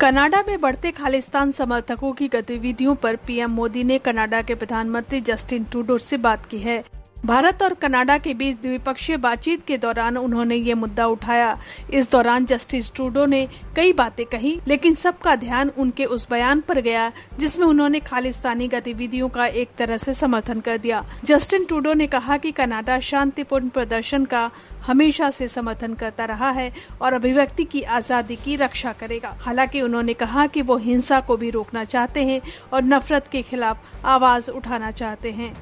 Canada में बढ़ते खालिस्तान समर्थकों की गतिविधियों पर पीएम मोदी ने कनाडा के प्रधानमंत्री जस्टिन ट्रूडो से बात की है। भारत और कनाडा के बीच द्विपक्षीय बातचीत के दौरान उन्होंने ये मुद्दा उठाया। इस दौरान जस्टिस ट्रूडो ने कई बातें कही, लेकिन सबका ध्यान उनके उस बयान पर गया, जिसमें उन्होंने खालिस्तानी गतिविधियों का एक तरह से समर्थन कर दिया। जस्टिन ट्रूडो ने कहा कि कनाडा शांतिपूर्ण प्रदर्शन का हमेशा से समर्थन करता रहा है और अभिव्यक्ति की आज़ादी की रक्षा करेगा। हालाँकि उन्होंने कहा कि वो हिंसा को भी रोकना चाहते हैं और नफरत के खिलाफ आवाज़ उठाना चाहते हैं।